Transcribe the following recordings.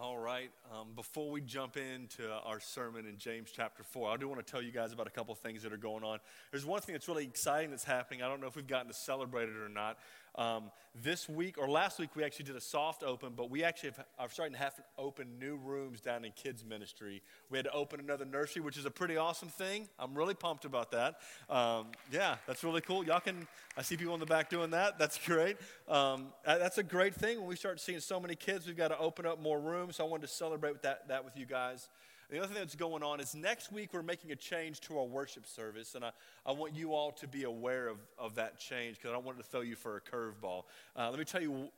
All right. Um, before we jump into our sermon in James chapter 4, I do want to tell you guys about a couple things that are going on. There's one thing that's really exciting that's happening. I don't know if we've gotten to celebrate it or not. Um, this week, or last week, we actually did a soft open, but we actually have, are starting to have to open new rooms down in kids' ministry. We had to open another nursery, which is a pretty awesome thing. I'm really pumped about that. Um, yeah, that's really cool. Y'all can, I see people in the back doing that. That's great. Um, that's a great thing. When we start seeing so many kids, we've got to open up more rooms. So I wanted to celebrate that, that with you guys. The other thing that's going on is next week we're making a change to our worship service, and I, I want you all to be aware of, of that change because I don't want to throw you for a curveball. Uh, let me tell you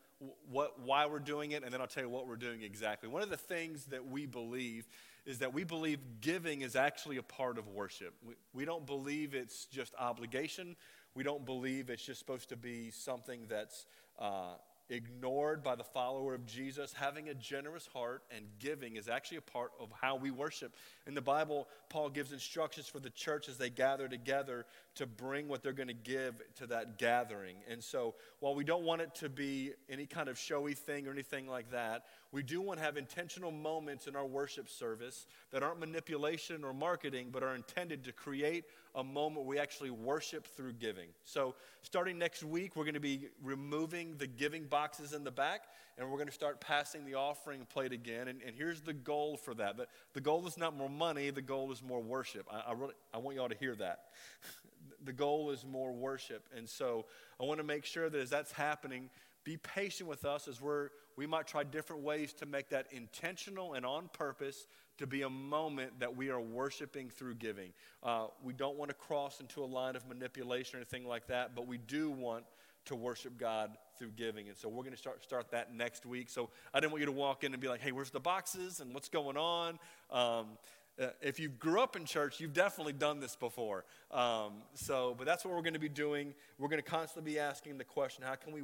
what, why we're doing it, and then I'll tell you what we're doing exactly. One of the things that we believe is that we believe giving is actually a part of worship. We, we don't believe it's just obligation. We don't believe it's just supposed to be something that's uh, ignored by the follower of Jesus, having a generous heart and giving is actually a part of how we worship. In the Bible, Paul gives instructions for the church as they gather together to bring what they're going to give to that gathering. And so, while we don't want it to be any kind of showy thing or anything like that, we do want to have intentional moments in our worship service that aren't manipulation or marketing, but are intended to create a moment we actually worship through giving. So, starting next week, we're going to be removing the giving boxes in the back, and we're going to start passing the offering plate again. And, and here's the goal for that. But the goal is not more money, the goal is more worship. I, I, really, I want you all to hear that. the goal is more worship. And so, I want to make sure that as that's happening, be patient with us as we're, we might try different ways to make that intentional and on purpose to be a moment that we are worshiping through giving. Uh, we don't want to cross into a line of manipulation or anything like that, but we do want to worship God through giving. And so we're going to start, start that next week. So I didn't want you to walk in and be like, hey, where's the boxes and what's going on? Um, uh, if you grew up in church, you've definitely done this before. Um, so, but that's what we're going to be doing. We're going to constantly be asking the question how can we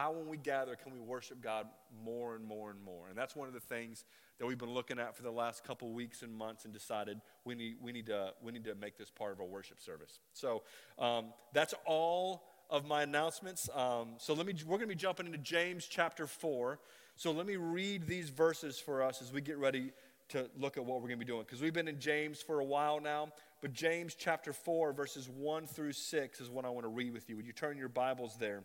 how, when we gather, can we worship God more and more and more? And that's one of the things that we've been looking at for the last couple weeks and months and decided we need, we need, to, we need to make this part of our worship service. So um, that's all of my announcements. Um, so let me, we're going to be jumping into James chapter 4. So let me read these verses for us as we get ready to look at what we're going to be doing. Because we've been in James for a while now, but James chapter 4, verses 1 through 6 is what I want to read with you. Would you turn your Bibles there?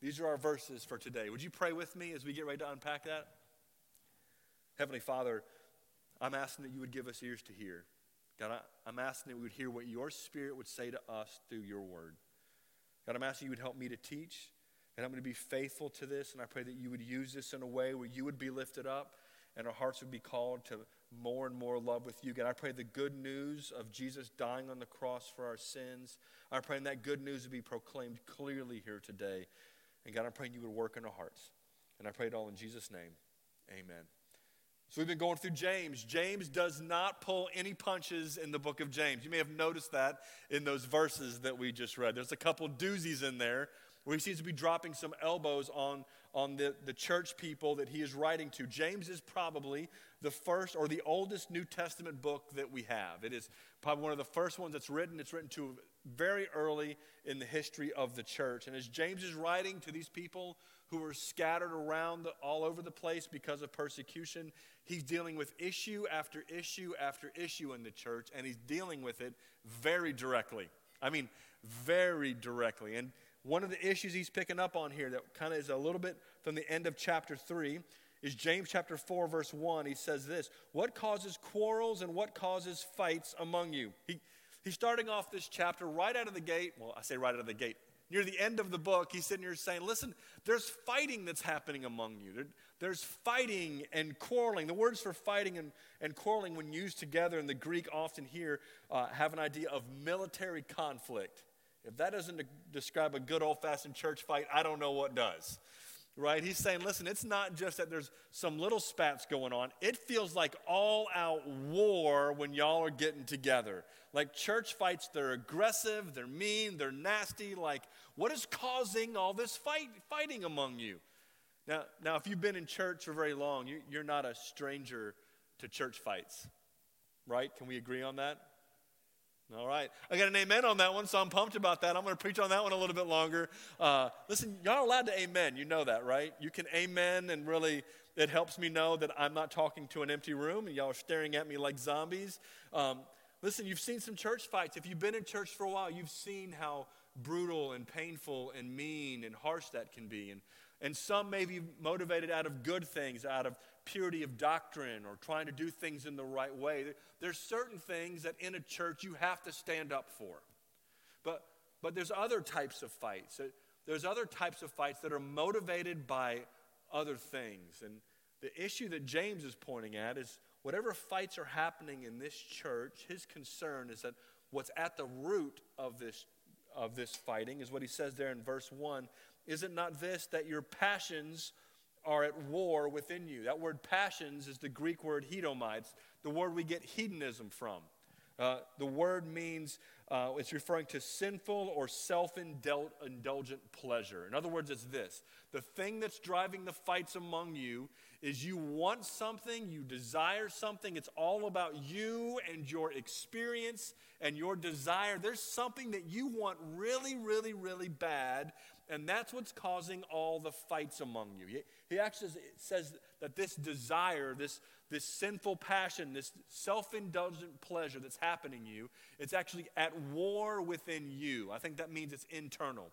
these are our verses for today. Would you pray with me as we get ready to unpack that? Heavenly Father, I'm asking that you would give us ears to hear. God, I, am asking that we would hear what your Spirit would say to us through your word. God, I'm asking you would help me to teach, and I'm going to be faithful to this, and I pray that you would use this in a way where you would be lifted up and our hearts would be called to more and more love with you. God, I pray the good news of Jesus dying on the cross for our sins, I pray that good news would be proclaimed clearly here today. And God, I'm praying you would work in our hearts. And I pray it all in Jesus' name. Amen. So we've been going through James. James does not pull any punches in the book of James. You may have noticed that in those verses that we just read. There's a couple doozies in there where he seems to be dropping some elbows on, on the, the church people that he is writing to. James is probably the first or the oldest New Testament book that we have. It is probably one of the first ones that's written. It's written to very early in the history of the church. And as James is writing to these people who are scattered around the, all over the place because of persecution, he's dealing with issue after issue after issue in the church, and he's dealing with it very directly. I mean, very directly. And one of the issues he's picking up on here that kind of is a little bit from the end of chapter 3 is James chapter 4, verse 1. He says this What causes quarrels and what causes fights among you? He, he's starting off this chapter right out of the gate. Well, I say right out of the gate. Near the end of the book, he's sitting here saying, Listen, there's fighting that's happening among you. There, there's fighting and quarreling. The words for fighting and, and quarreling, when used together in the Greek, often here uh, have an idea of military conflict. If that doesn't describe a good old fashioned church fight, I don't know what does right? He's saying, listen, it's not just that there's some little spats going on. It feels like all out war when y'all are getting together. Like church fights, they're aggressive, they're mean, they're nasty. Like, what is causing all this fight, fighting among you? Now, now, if you've been in church for very long, you, you're not a stranger to church fights, right? Can we agree on that? All right. I got an amen on that one, so I'm pumped about that. I'm going to preach on that one a little bit longer. Uh, listen, y'all are allowed to amen. You know that, right? You can amen, and really, it helps me know that I'm not talking to an empty room and y'all are staring at me like zombies. Um, listen, you've seen some church fights. If you've been in church for a while, you've seen how brutal and painful and mean and harsh that can be. And, and some may be motivated out of good things, out of purity of doctrine or trying to do things in the right way. There's certain things that in a church you have to stand up for. But, but there's other types of fights. There's other types of fights that are motivated by other things. And the issue that James is pointing at is whatever fights are happening in this church, his concern is that what's at the root of this, of this fighting is what he says there in verse 1 Is it not this, that your passions are at war within you. That word passions is the Greek word hedonites, the word we get hedonism from. Uh, the word means uh, it's referring to sinful or self indulgent pleasure. In other words, it's this the thing that's driving the fights among you is you want something, you desire something. It's all about you and your experience and your desire. There's something that you want really, really, really bad, and that's what's causing all the fights among you. He, he actually says that this desire, this, this sinful passion, this self indulgent pleasure that's happening in you, it's actually at war within you. I think that means it's internal.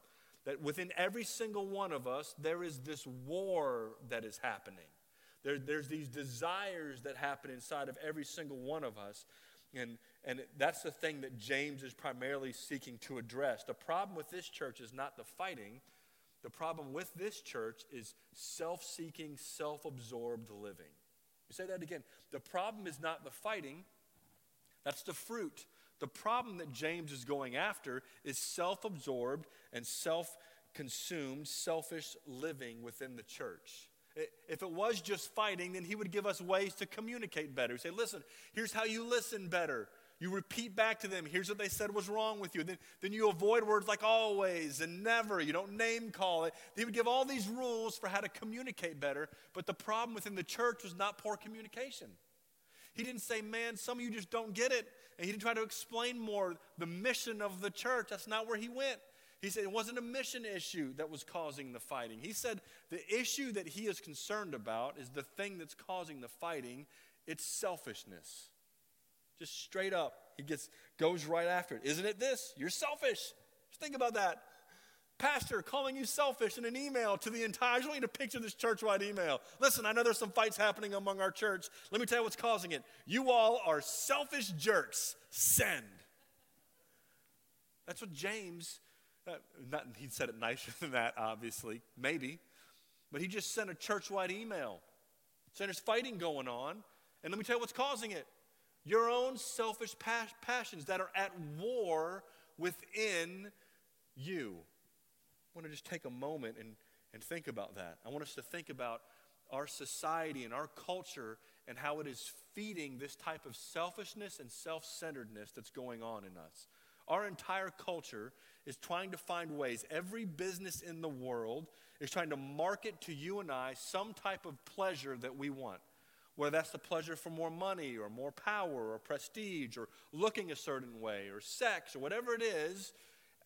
That within every single one of us, there is this war that is happening. There, there's these desires that happen inside of every single one of us. And, and that's the thing that James is primarily seeking to address. The problem with this church is not the fighting, the problem with this church is self seeking, self absorbed living. You say that again. The problem is not the fighting, that's the fruit. The problem that James is going after is self absorbed and self consumed, selfish living within the church. If it was just fighting, then he would give us ways to communicate better. He'd say, listen, here's how you listen better. You repeat back to them, here's what they said was wrong with you. Then, then you avoid words like always and never. You don't name call it. He would give all these rules for how to communicate better. But the problem within the church was not poor communication. He didn't say, man, some of you just don't get it. And he didn't try to explain more the mission of the church. That's not where he went. He said it wasn't a mission issue that was causing the fighting. He said the issue that he is concerned about is the thing that's causing the fighting. It's selfishness. Just straight up, he gets goes right after it. Isn't it this? You're selfish. Just think about that. Pastor calling you selfish in an email to the entire. I want you to picture this church-wide email. Listen, I know there's some fights happening among our church. Let me tell you what's causing it. You all are selfish jerks. Send. That's what James uh, not, he said it nicer than that, obviously, maybe. But he just sent a church wide email saying there's fighting going on. And let me tell you what's causing it your own selfish pas- passions that are at war within you. I want to just take a moment and, and think about that. I want us to think about our society and our culture and how it is feeding this type of selfishness and self centeredness that's going on in us. Our entire culture is trying to find ways, every business in the world is trying to market to you and I some type of pleasure that we want. Whether that's the pleasure for more money or more power or prestige or looking a certain way or sex or whatever it is,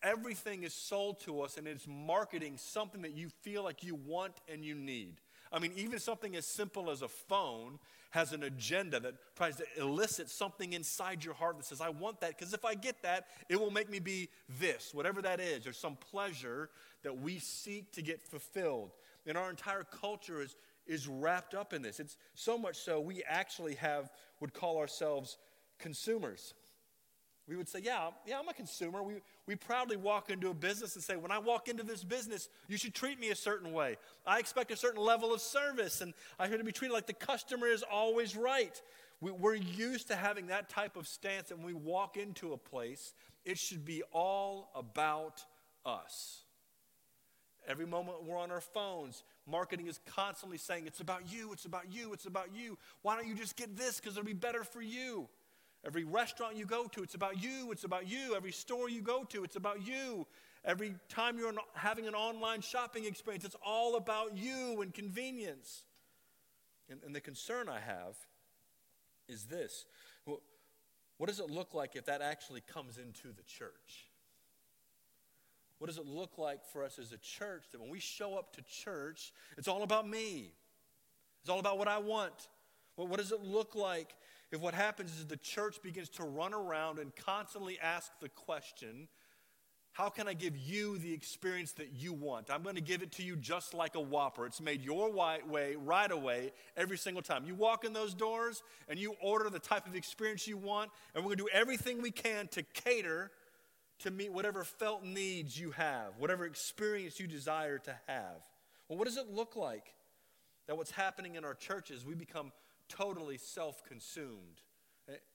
everything is sold to us and it's marketing something that you feel like you want and you need. I mean, even something as simple as a phone has an agenda that tries to elicit something inside your heart that says, I want that, because if I get that, it will make me be this, whatever that is. There's some pleasure that we seek to get fulfilled. And our entire culture is, is wrapped up in this. It's so much so we actually have, would call ourselves consumers. We would say, Yeah, yeah, I'm a consumer. We, we proudly walk into a business and say, When I walk into this business, you should treat me a certain way. I expect a certain level of service, and I to be treated like the customer is always right. We, we're used to having that type of stance, and when we walk into a place, it should be all about us. Every moment we're on our phones, marketing is constantly saying, It's about you, it's about you, it's about you. Why don't you just get this because it'll be better for you? Every restaurant you go to, it's about you, it's about you. Every store you go to, it's about you. Every time you're having an online shopping experience, it's all about you and convenience. And, and the concern I have is this what does it look like if that actually comes into the church? What does it look like for us as a church that when we show up to church, it's all about me? It's all about what I want. Well, what does it look like if what happens is the church begins to run around and constantly ask the question, how can I give you the experience that you want? I'm going to give it to you just like a Whopper. It's made your way right away every single time. You walk in those doors and you order the type of experience you want, and we're going to do everything we can to cater to meet whatever felt needs you have, whatever experience you desire to have. Well, what does it look like that what's happening in our churches, we become totally self consumed.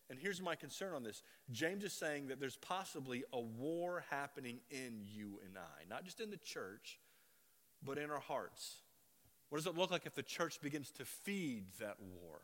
And here's my concern on this James is saying that there's possibly a war happening in you and I, not just in the church, but in our hearts. What does it look like if the church begins to feed that war?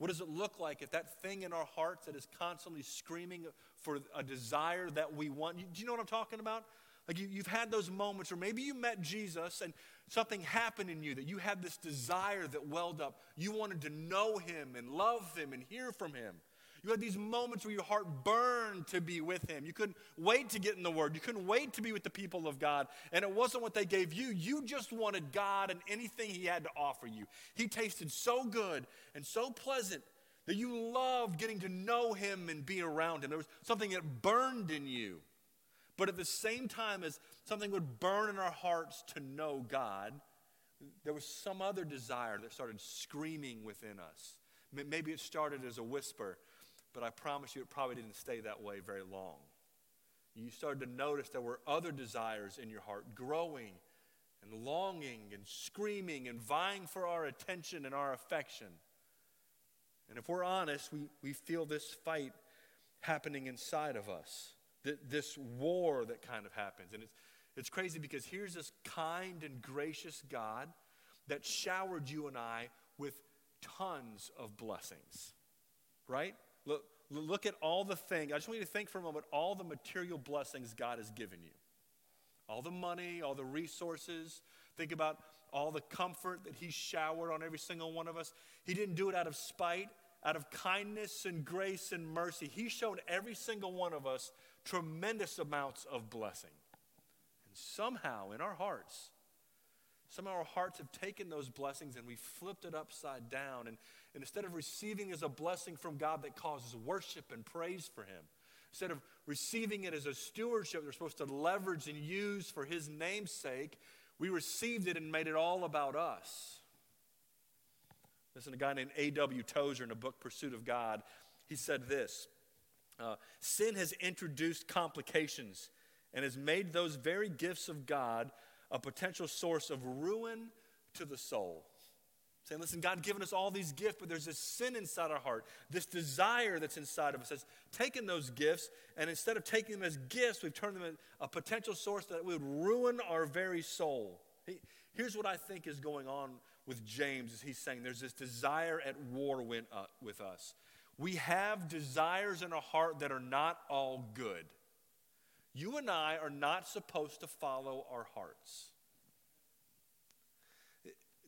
What does it look like if that thing in our hearts that is constantly screaming for a desire that we want? Do you know what I'm talking about? Like you, have had those moments, or maybe you met Jesus and something happened in you that you had this desire that welled up. You wanted to know him and love him and hear from him. You had these moments where your heart burned to be with him. You couldn't wait to get in the Word. You couldn't wait to be with the people of God. And it wasn't what they gave you. You just wanted God and anything he had to offer you. He tasted so good and so pleasant that you loved getting to know him and be around him. There was something that burned in you. But at the same time as something would burn in our hearts to know God, there was some other desire that started screaming within us. Maybe it started as a whisper, but I promise you it probably didn't stay that way very long. You started to notice there were other desires in your heart growing and longing and screaming and vying for our attention and our affection. And if we're honest, we, we feel this fight happening inside of us this war that kind of happens. And it's, it's crazy because here's this kind and gracious God that showered you and I with tons of blessings, right? Look, look at all the things. I just want you to think for a moment all the material blessings God has given you. All the money, all the resources. Think about all the comfort that He showered on every single one of us. He didn't do it out of spite, out of kindness and grace and mercy. He showed every single one of us tremendous amounts of blessing. And somehow in our hearts, somehow our hearts have taken those blessings and we flipped it upside down. And, and instead of receiving as a blessing from God that causes worship and praise for Him, instead of receiving it as a stewardship they're supposed to leverage and use for His name's sake, we received it and made it all about us. Listen, a guy named A.W. Tozer in a book, Pursuit of God, he said this uh, sin has introduced complications and has made those very gifts of God a potential source of ruin to the soul. Saying, listen, God given us all these gifts, but there's this sin inside our heart, this desire that's inside of us has taken those gifts, and instead of taking them as gifts, we've turned them into a potential source that would ruin our very soul. He, here's what I think is going on with James is he's saying there's this desire at war uh, with us. We have desires in our heart that are not all good. You and I are not supposed to follow our hearts.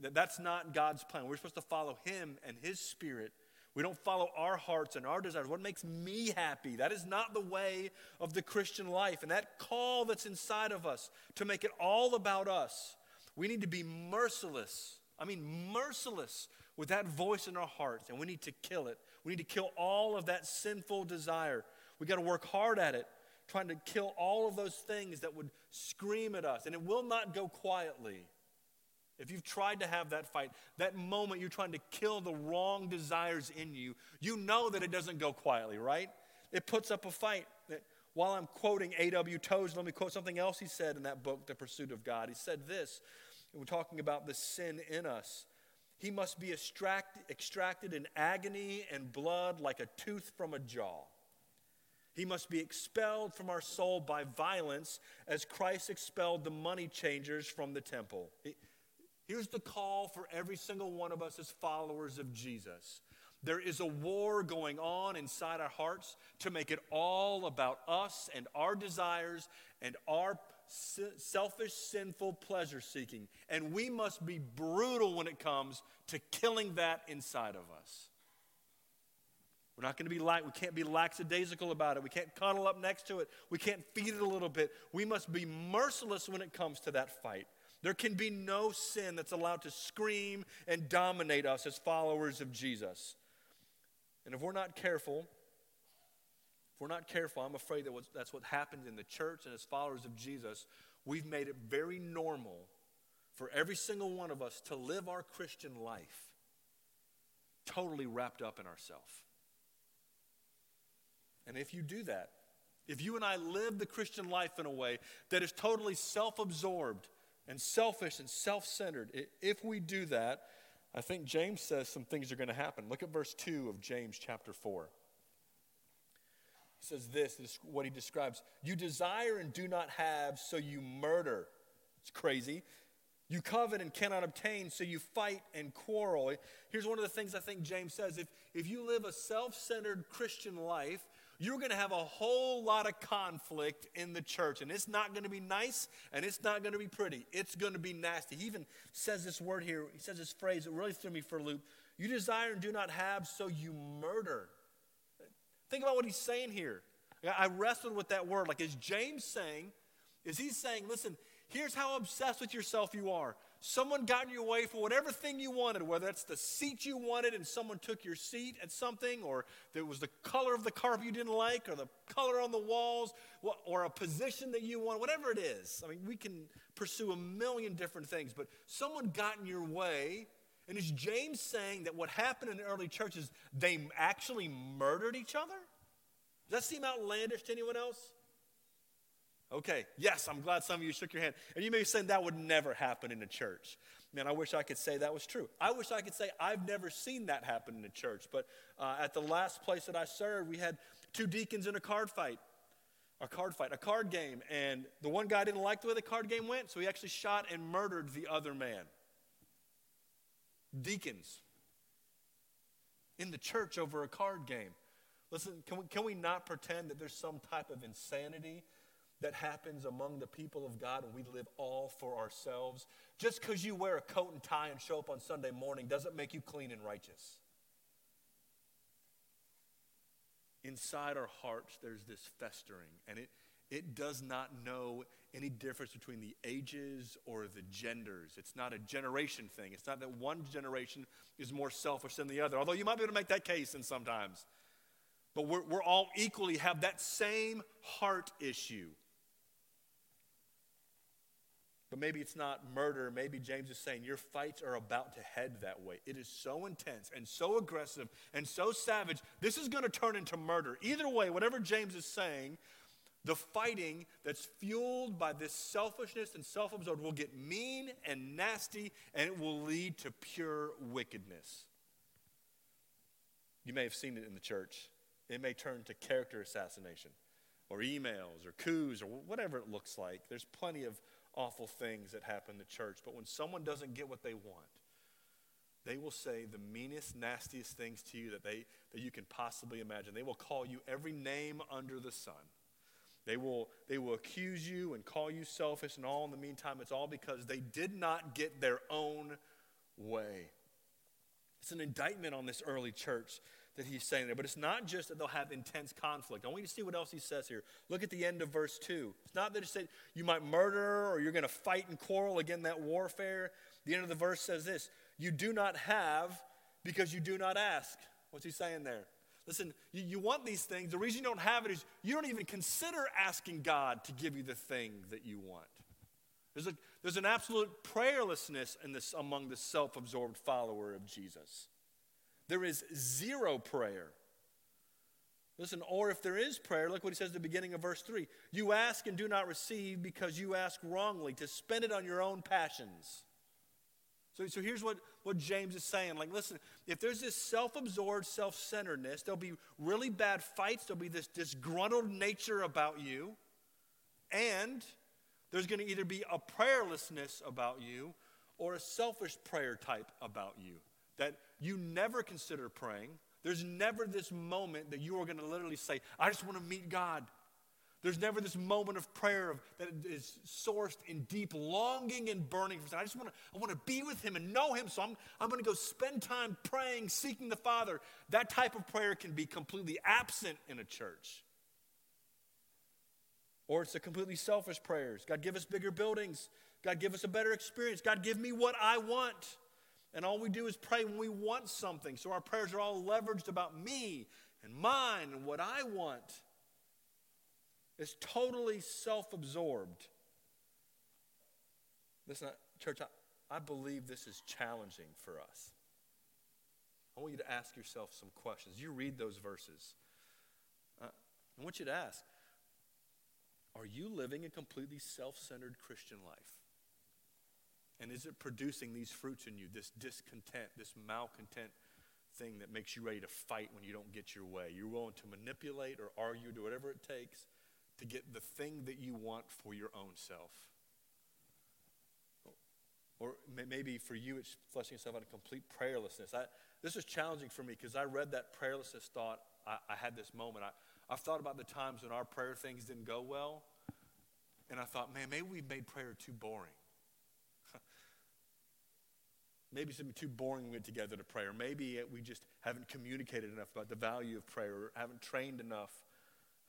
That's not God's plan. We're supposed to follow Him and His Spirit. We don't follow our hearts and our desires. What makes me happy? That is not the way of the Christian life. And that call that's inside of us to make it all about us, we need to be merciless. I mean, merciless with that voice in our hearts, and we need to kill it. We need to kill all of that sinful desire. We got to work hard at it, trying to kill all of those things that would scream at us. And it will not go quietly. if you've tried to have that fight, that moment you're trying to kill the wrong desires in you, you know that it doesn't go quietly, right? It puts up a fight. While I'm quoting A.W. Tozer, let me quote something else he said in that book, The Pursuit of God. He said this, and we're talking about the sin in us. He must be extract, extracted in agony and blood like a tooth from a jaw. He must be expelled from our soul by violence as Christ expelled the money changers from the temple. Here's the call for every single one of us as followers of Jesus. There is a war going on inside our hearts to make it all about us and our desires and our selfish, sinful pleasure seeking. And we must be brutal when it comes to killing that inside of us. We're not going to be light. we can't be lackadaisical about it. We can't cuddle up next to it. We can't feed it a little bit. We must be merciless when it comes to that fight. There can be no sin that's allowed to scream and dominate us as followers of Jesus. And if we're not careful, if we're not careful, I'm afraid that that's what happens in the church and as followers of Jesus. We've made it very normal for every single one of us to live our Christian life totally wrapped up in ourselves. And if you do that, if you and I live the Christian life in a way that is totally self absorbed and selfish and self centered, if we do that, I think James says some things are going to happen. Look at verse 2 of James chapter 4. He says this, this is what he describes. You desire and do not have, so you murder. It's crazy. You covet and cannot obtain, so you fight and quarrel. Here's one of the things I think James says if, if you live a self centered Christian life, you're going to have a whole lot of conflict in the church. And it's not going to be nice and it's not going to be pretty. It's going to be nasty. He even says this word here, he says this phrase that really threw me for a loop. You desire and do not have, so you murder. Think about what he's saying here. I wrestled with that word. Like, is James saying, is he saying, listen, here's how obsessed with yourself you are. Someone got in your way for whatever thing you wanted, whether it's the seat you wanted and someone took your seat at something, or it was the color of the carpet you didn't like, or the color on the walls, or a position that you want, whatever it is. I mean, we can pursue a million different things, but someone got in your way. And is James saying that what happened in the early churches, they actually murdered each other? Does that seem outlandish to anyone else? Okay, yes, I'm glad some of you shook your hand. And you may be saying that would never happen in a church. Man, I wish I could say that was true. I wish I could say I've never seen that happen in a church. But uh, at the last place that I served, we had two deacons in a card fight, a card fight, a card game. And the one guy didn't like the way the card game went, so he actually shot and murdered the other man. Deacons in the church over a card game. Listen, can we, can we not pretend that there's some type of insanity that happens among the people of God when we live all for ourselves. Just because you wear a coat and tie and show up on Sunday morning doesn't make you clean and righteous. Inside our hearts, there's this festering, and it, it does not know any difference between the ages or the genders. It's not a generation thing. It's not that one generation is more selfish than the other, although you might be able to make that case in sometimes. But we're, we're all equally have that same heart issue. But maybe it's not murder. Maybe James is saying your fights are about to head that way. It is so intense and so aggressive and so savage. This is going to turn into murder. Either way, whatever James is saying, the fighting that's fueled by this selfishness and self absorbed will get mean and nasty and it will lead to pure wickedness. You may have seen it in the church. It may turn to character assassination or emails or coups or whatever it looks like. There's plenty of awful things that happen the church. But when someone doesn't get what they want, they will say the meanest, nastiest things to you that, they, that you can possibly imagine. They will call you every name under the sun. They will, they will accuse you and call you selfish, and all in the meantime, it's all because they did not get their own way. It's an indictment on this early church that he's saying there. But it's not just that they'll have intense conflict. I want you to see what else he says here. Look at the end of verse 2. It's not that it said you might murder or you're going to fight and quarrel again that warfare. The end of the verse says this You do not have because you do not ask. What's he saying there? Listen, you, you want these things. The reason you don't have it is you don't even consider asking God to give you the thing that you want. There's, a, there's an absolute prayerlessness in this, among the self absorbed follower of Jesus. There is zero prayer. Listen, or if there is prayer, look what he says at the beginning of verse 3 You ask and do not receive because you ask wrongly to spend it on your own passions. So, so here's what, what James is saying. Like, listen, if there's this self absorbed self centeredness, there'll be really bad fights, there'll be this disgruntled nature about you, and there's going to either be a prayerlessness about you or a selfish prayer type about you that you never consider praying. There's never this moment that you are going to literally say, I just want to meet God. There's never this moment of prayer that is sourced in deep longing and burning for I just want to, I want to be with Him and know Him, so I'm, I'm going to go spend time praying, seeking the Father. That type of prayer can be completely absent in a church. Or it's a completely selfish prayers. God, give us bigger buildings. God, give us a better experience. God, give me what I want. And all we do is pray when we want something. So our prayers are all leveraged about me and mine and what I want is totally self absorbed. Listen, church, I, I believe this is challenging for us. I want you to ask yourself some questions. You read those verses. Uh, I want you to ask Are you living a completely self centered Christian life? And is it producing these fruits in you, this discontent, this malcontent thing that makes you ready to fight when you don't get your way? You're willing to manipulate or argue, do whatever it takes to get the thing that you want for your own self. Or maybe for you, it's fleshing yourself out of complete prayerlessness. I, this is challenging for me because I read that prayerlessness thought. I, I had this moment. I, I've thought about the times when our prayer things didn't go well. And I thought, man, maybe we've made prayer too boring. Maybe it's been too boring we went together to pray. Or maybe we just haven't communicated enough about the value of prayer or haven't trained enough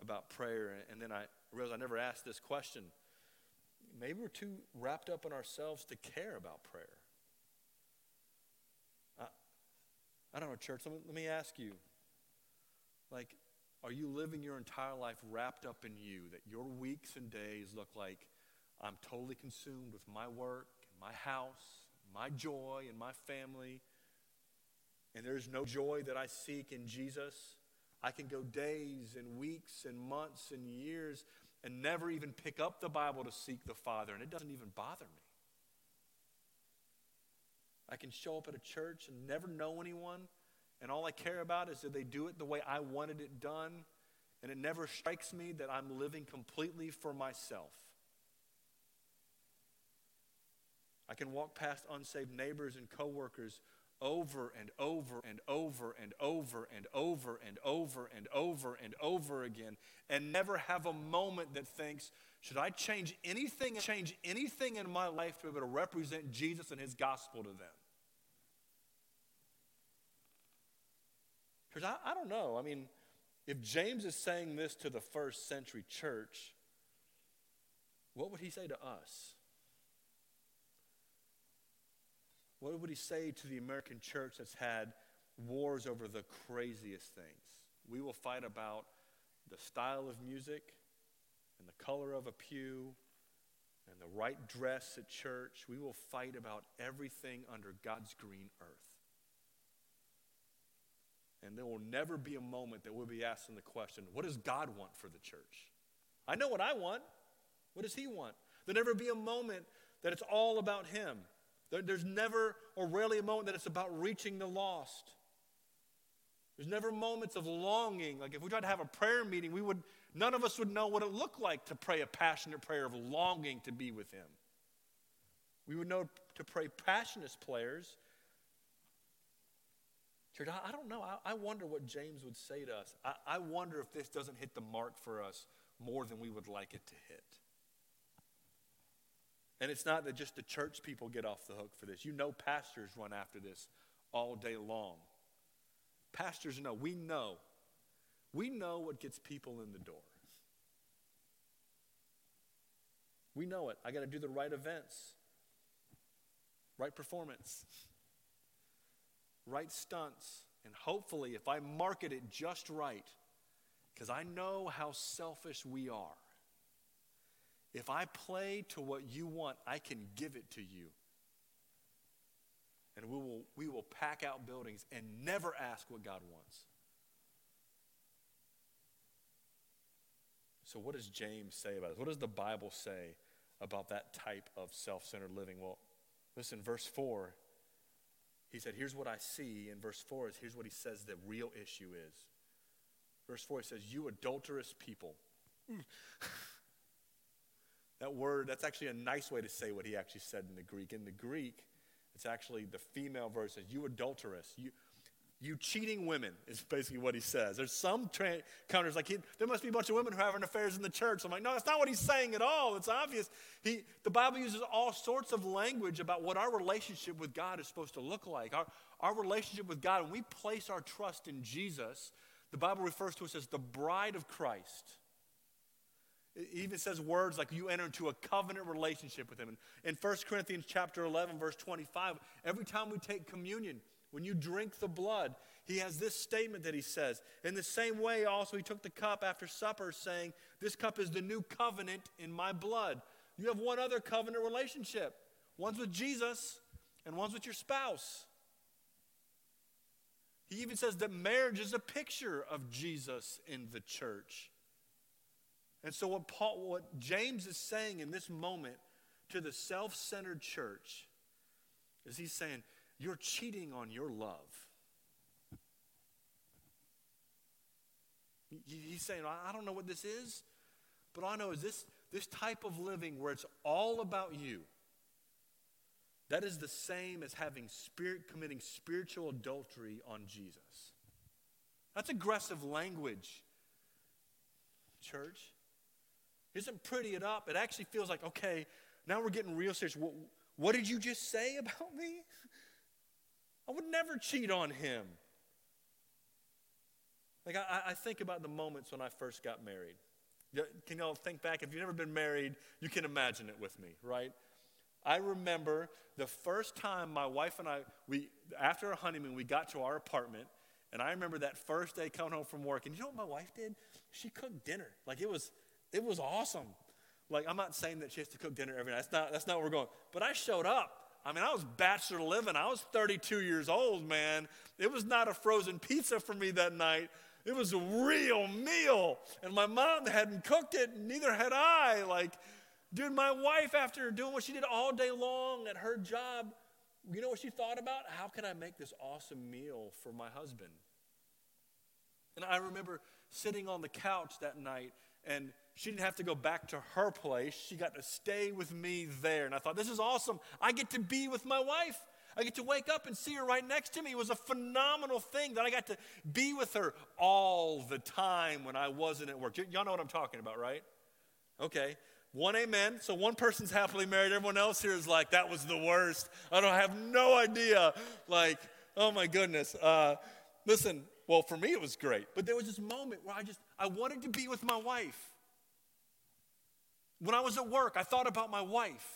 about prayer. And then I realized I never asked this question. Maybe we're too wrapped up in ourselves to care about prayer. I, I don't know, church. Let me, let me ask you like, are you living your entire life wrapped up in you that your weeks and days look like I'm totally consumed with my work and my house, my joy and my family, and there's no joy that I seek in Jesus? I can go days and weeks and months and years and never even pick up the Bible to seek the Father, and it doesn't even bother me. I can show up at a church and never know anyone, and all I care about is that they do it the way I wanted it done, and it never strikes me that I'm living completely for myself. I can walk past unsaved neighbors and coworkers over and over and over and over and over and over and over and over again and never have a moment that thinks, should I change anything, change anything in my life to be able to represent Jesus and his gospel to them? Because I, I don't know. I mean, if James is saying this to the first century church, what would he say to us? What would he say to the American church that's had wars over the craziest things? We will fight about the style of music and the color of a pew and the right dress at church. We will fight about everything under God's green earth. And there will never be a moment that we'll be asking the question, what does God want for the church? I know what I want. What does He want? There'll never be a moment that it's all about Him. There, there's never or rarely a moment that it's about reaching the lost. There's never moments of longing. Like if we tried to have a prayer meeting, we would none of us would know what it looked like to pray a passionate prayer of longing to be with him. We would know to pray passionate prayers. Church, I, I don't know. I, I, wonder what James would say to us. I, I wonder if this doesn't hit the mark for us more than we would like it to hit. And it's not that just the church people get off the hook for this. You know, pastors run after this all day long. Pastors know, we know. We know what gets people in the door. We know it. I got to do the right events, right performance, right stunts. And hopefully, if I market it just right, because I know how selfish we are, if I play to what you want, I can give it to you. And we will, we will pack out buildings and never ask what God wants. So, what does James say about this? What does the Bible say about that type of self centered living? Well, listen, verse 4, he said, Here's what I see. And verse 4 is here's what he says the real issue is. Verse 4 he says, You adulterous people. that word, that's actually a nice way to say what he actually said in the Greek. In the Greek, it's actually the female says, You adulterous. You, you cheating women is basically what he says. There's some tra- counters like he, there must be a bunch of women who are having affairs in the church. I'm like, no, that's not what he's saying at all. It's obvious. He, the Bible uses all sorts of language about what our relationship with God is supposed to look like. Our, our relationship with God, when we place our trust in Jesus, the Bible refers to us as the bride of Christ. It even says words like you enter into a covenant relationship with him. In 1 Corinthians chapter 11, verse 25, every time we take communion, when you drink the blood, he has this statement that he says. In the same way, also, he took the cup after supper, saying, This cup is the new covenant in my blood. You have one other covenant relationship one's with Jesus, and one's with your spouse. He even says that marriage is a picture of Jesus in the church. And so, what, Paul, what James is saying in this moment to the self centered church is he's saying, you're cheating on your love. He's saying, I don't know what this is, but all I know is this, this type of living where it's all about you. That is the same as having spirit committing spiritual adultery on Jesus. That's aggressive language, church. Isn't pretty it up. It actually feels like, okay, now we're getting real serious. What, what did you just say about me? I would never cheat on him. Like, I, I think about the moments when I first got married. Can y'all think back? If you've never been married, you can imagine it with me, right? I remember the first time my wife and I, we, after our honeymoon, we got to our apartment, and I remember that first day coming home from work, and you know what my wife did? She cooked dinner. Like, it was, it was awesome. Like, I'm not saying that she has to cook dinner every night. That's not, that's not where we're going. But I showed up. I mean, I was bachelor living. I was 32 years old, man. It was not a frozen pizza for me that night. It was a real meal. And my mom hadn't cooked it, neither had I. Like, dude, my wife, after doing what she did all day long at her job, you know what she thought about? How can I make this awesome meal for my husband? And I remember sitting on the couch that night and she didn't have to go back to her place. She got to stay with me there. And I thought, this is awesome. I get to be with my wife. I get to wake up and see her right next to me. It was a phenomenal thing that I got to be with her all the time when I wasn't at work. Y- y'all know what I'm talking about, right? Okay. One amen. So one person's happily married. Everyone else here is like, that was the worst. I don't have no idea. Like, oh my goodness. Uh, listen, well, for me it was great. But there was this moment where I just, I wanted to be with my wife. When I was at work, I thought about my wife.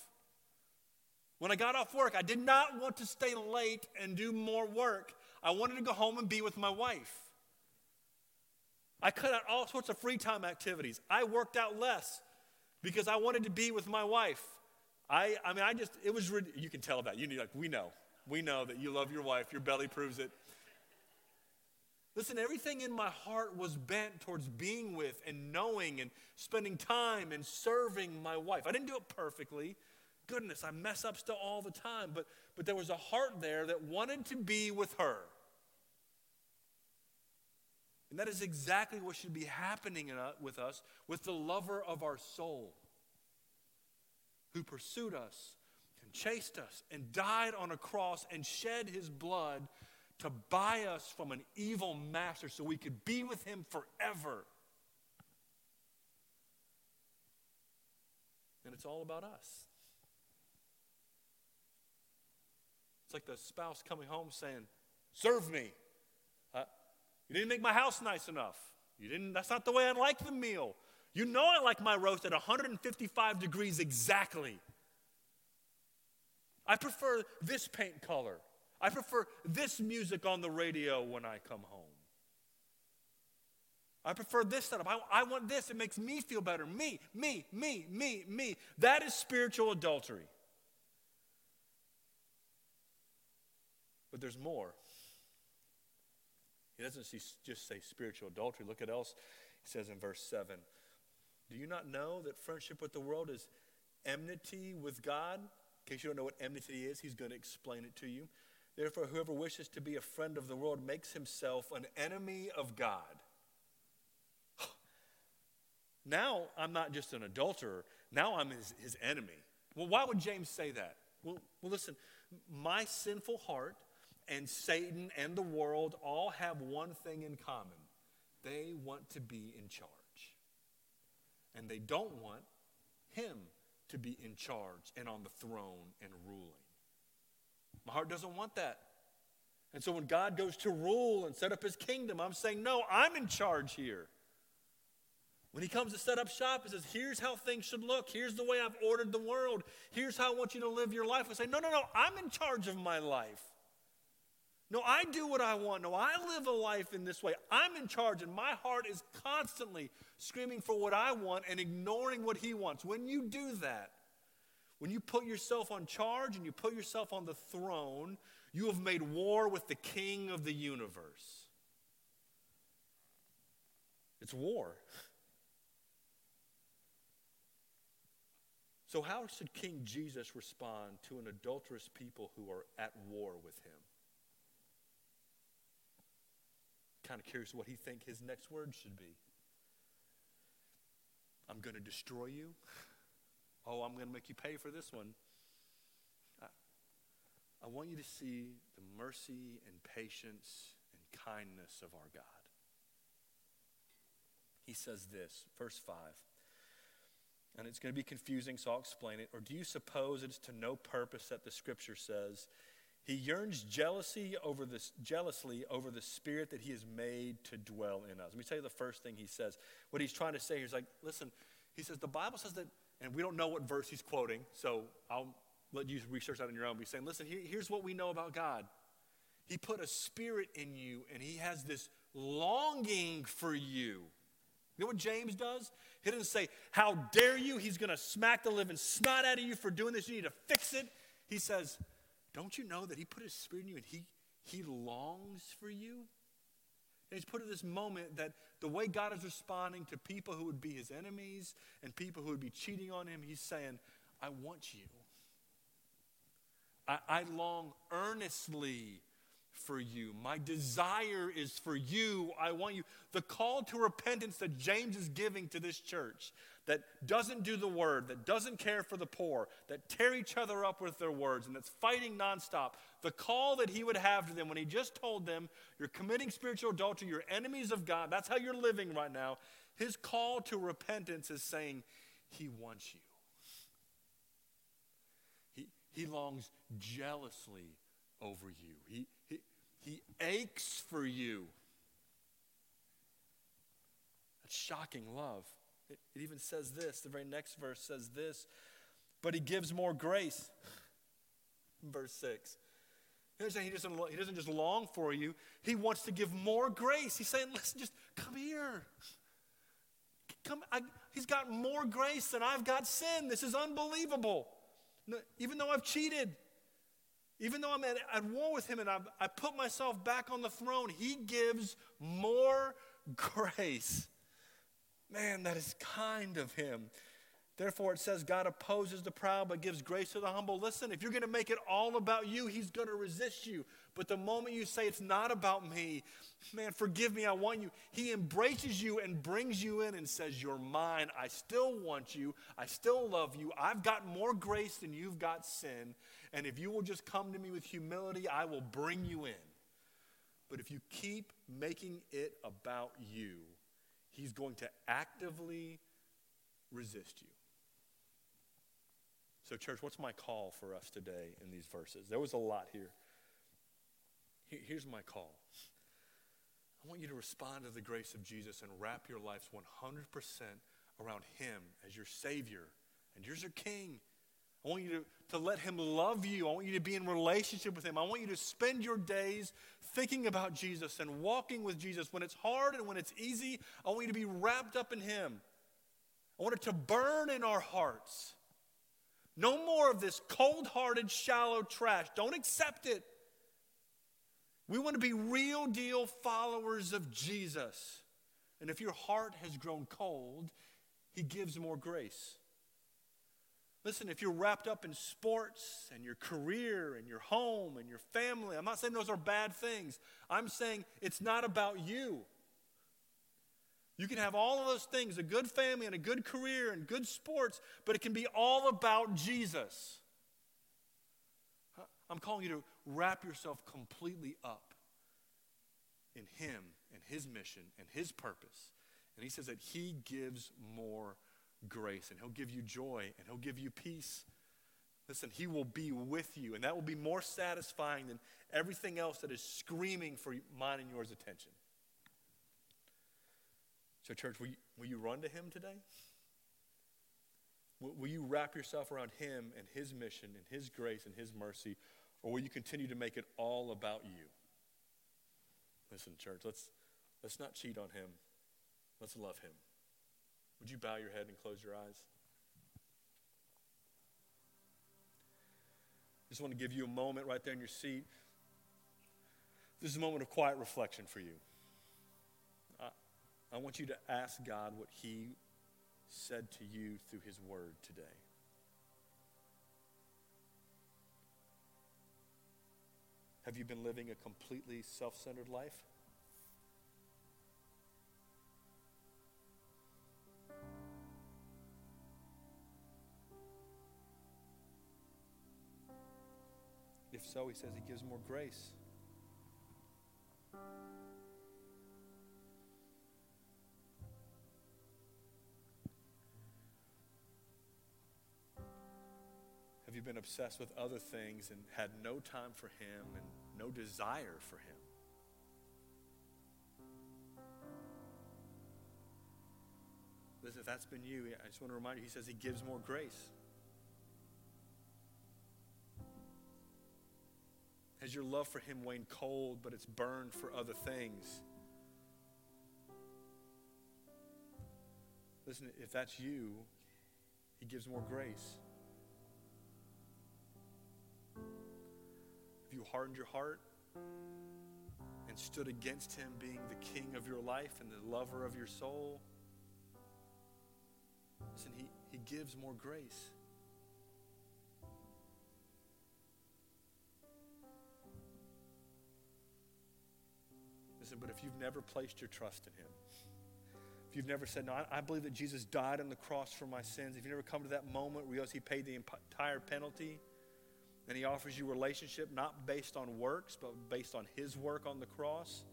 When I got off work, I did not want to stay late and do more work. I wanted to go home and be with my wife. I cut out all sorts of free time activities. I worked out less because I wanted to be with my wife. I, I mean, I just, it was, you can tell that. You need, like, we know. We know that you love your wife. Your belly proves it. Listen, everything in my heart was bent towards being with and knowing and spending time and serving my wife. I didn't do it perfectly. Goodness, I mess up still all the time, but, but there was a heart there that wanted to be with her. And that is exactly what should be happening with us, with the lover of our soul, who pursued us and chased us and died on a cross and shed his blood to buy us from an evil master so we could be with him forever. And it's all about us. It's like the spouse coming home saying, Serve me. Uh, you didn't make my house nice enough. You didn't, that's not the way I like the meal. You know I like my roast at 155 degrees exactly. I prefer this paint color. I prefer this music on the radio when I come home. I prefer this setup. I, I want this. It makes me feel better. Me, me, me, me, me. That is spiritual adultery. But there's more. He doesn't just say spiritual adultery. Look at else he says in verse 7. Do you not know that friendship with the world is enmity with God? In case you don't know what enmity is, he's going to explain it to you. Therefore, whoever wishes to be a friend of the world makes himself an enemy of God. now I'm not just an adulterer, now I'm his, his enemy. Well, why would James say that? Well, well, listen, my sinful heart and Satan and the world all have one thing in common they want to be in charge. And they don't want him to be in charge and on the throne and ruling. My heart doesn't want that. And so when God goes to rule and set up his kingdom, I'm saying, no, I'm in charge here. When he comes to set up shop, he says, here's how things should look. Here's the way I've ordered the world. Here's how I want you to live your life. I say, no, no, no, I'm in charge of my life. No, I do what I want. No, I live a life in this way. I'm in charge, and my heart is constantly screaming for what I want and ignoring what he wants. When you do that, when you put yourself on charge and you put yourself on the throne, you have made war with the king of the universe. It's war. So, how should King Jesus respond to an adulterous people who are at war with him? Kind of curious what he think his next words should be. I'm going to destroy you. Oh, I'm going to make you pay for this one. I, want you to see the mercy and patience and kindness of our God. He says this, verse 5. And it's going to be confusing, so I'll explain it. Or do you suppose it's to no purpose that the scripture says, he yearns jealousy over this, jealously over the spirit that he has made to dwell in us. Let me tell you the first thing he says. What he's trying to say here is like, listen, he says, the Bible says that and we don't know what verse he's quoting, so I'll let you research that on your own. He's saying, listen, here, here's what we know about God. He put a spirit in you, and he has this longing for you. You know what James does? He doesn't say, How dare you? He's going to smack the living snot out of you for doing this. You need to fix it. He says, Don't you know that he put his spirit in you and he, he longs for you? And he's put in this moment that the way God is responding to people who would be his enemies and people who would be cheating on him, he's saying, I want you. I, I long earnestly for you. My desire is for you. I want you. The call to repentance that James is giving to this church that doesn't do the word, that doesn't care for the poor, that tear each other up with their words, and that's fighting nonstop. The call that he would have to them when he just told them, You're committing spiritual adultery, you're enemies of God, that's how you're living right now. His call to repentance is saying, He wants you. He, he longs jealously over you. He, he, he aches for you. That's shocking love. It, it even says this, the very next verse says this, but he gives more grace. verse 6. He's saying he doesn't, he doesn't just long for you, he wants to give more grace. He's saying, listen, just come here. Come, I, he's got more grace than I've got sin. This is unbelievable. even though I've cheated, even though I'm at, at war with him and I've, I put myself back on the throne, he gives more grace. Man, that is kind of him. Therefore, it says God opposes the proud but gives grace to the humble. Listen, if you're going to make it all about you, He's going to resist you. But the moment you say it's not about me, man, forgive me, I want you, He embraces you and brings you in and says, You're mine. I still want you. I still love you. I've got more grace than you've got sin. And if you will just come to me with humility, I will bring you in. But if you keep making it about you, He's going to actively resist you. So, church, what's my call for us today in these verses? There was a lot here. Here's my call I want you to respond to the grace of Jesus and wrap your lives 100% around Him as your Savior and you're your King. I want you to, to let Him love you. I want you to be in relationship with Him. I want you to spend your days thinking about Jesus and walking with Jesus. When it's hard and when it's easy, I want you to be wrapped up in Him. I want it to burn in our hearts. No more of this cold hearted, shallow trash. Don't accept it. We want to be real deal followers of Jesus. And if your heart has grown cold, He gives more grace. Listen, if you're wrapped up in sports and your career and your home and your family, I'm not saying those are bad things. I'm saying it's not about you. You can have all of those things a good family and a good career and good sports, but it can be all about Jesus. I'm calling you to wrap yourself completely up in Him and His mission and His purpose. And He says that He gives more grace and He'll give you joy and He'll give you peace. Listen, He will be with you, and that will be more satisfying than everything else that is screaming for mine and yours attention. So, church, will you, will you run to Him today? Will, will you wrap yourself around Him and His mission and His grace and His mercy, or will you continue to make it all about you? Listen, church, let's, let's not cheat on Him. Let's love Him. Would you bow your head and close your eyes? I just want to give you a moment right there in your seat. This is a moment of quiet reflection for you. I want you to ask God what He said to you through His Word today. Have you been living a completely self centered life? If so, he says he gives more grace. Been obsessed with other things and had no time for Him and no desire for Him? Listen, if that's been you, I just want to remind you, He says He gives more grace. Has your love for Him waned cold, but it's burned for other things? Listen, if that's you, He gives more grace. You hardened your heart and stood against him being the king of your life and the lover of your soul, listen, he, he gives more grace. Listen, but if you've never placed your trust in him, if you've never said, No, I, I believe that Jesus died on the cross for my sins, if you've never come to that moment where you realize he paid the entire penalty, and he offers you relationship not based on works, but based on his work on the cross.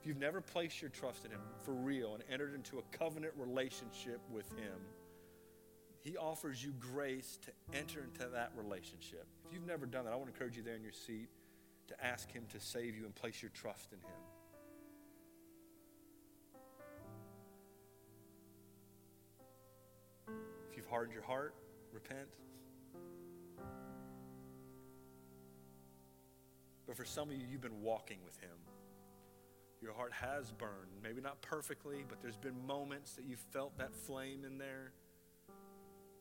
If you've never placed your trust in him for real and entered into a covenant relationship with him, he offers you grace to enter into that relationship. If you've never done that, I want to encourage you there in your seat to ask him to save you and place your trust in him. If you've hardened your heart, repent. But for some of you, you've been walking with Him. Your heart has burned. Maybe not perfectly, but there's been moments that you felt that flame in there.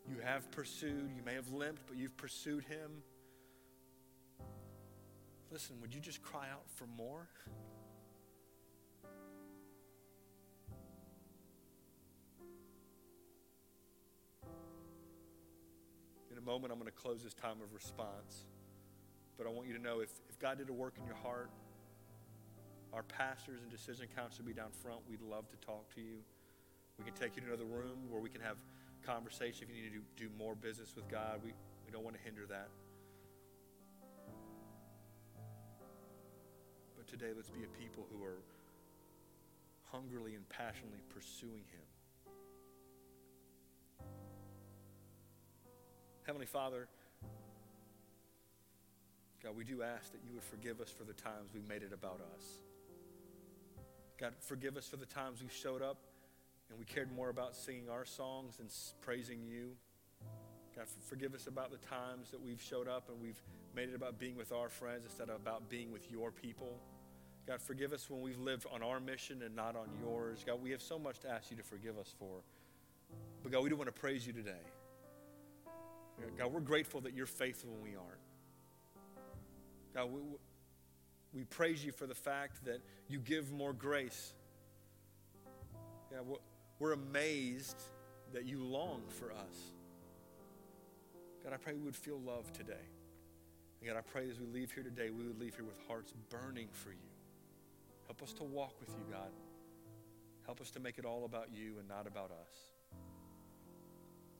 You have pursued. You may have limped, but you've pursued Him. Listen, would you just cry out for more? In a moment, I'm going to close this time of response. But I want you to know if, if God did a work in your heart, our pastors and decision council will be down front. We'd love to talk to you. We can take you to another room where we can have conversation if you need to do, do more business with God. We, we don't want to hinder that. But today, let's be a people who are hungrily and passionately pursuing Him. Heavenly Father, God, we do ask that you would forgive us for the times we made it about us. God, forgive us for the times we showed up and we cared more about singing our songs and praising you. God, forgive us about the times that we've showed up and we've made it about being with our friends instead of about being with your people. God, forgive us when we've lived on our mission and not on yours. God, we have so much to ask you to forgive us for. But God, we do want to praise you today. God, we're grateful that you're faithful when we aren't. God, we, we praise you for the fact that you give more grace. God, we're amazed that you long for us. God, I pray we would feel love today. And God, I pray as we leave here today, we would leave here with hearts burning for you. Help us to walk with you, God. Help us to make it all about you and not about us.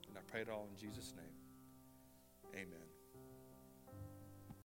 And I pray it all in Jesus' name. Amen.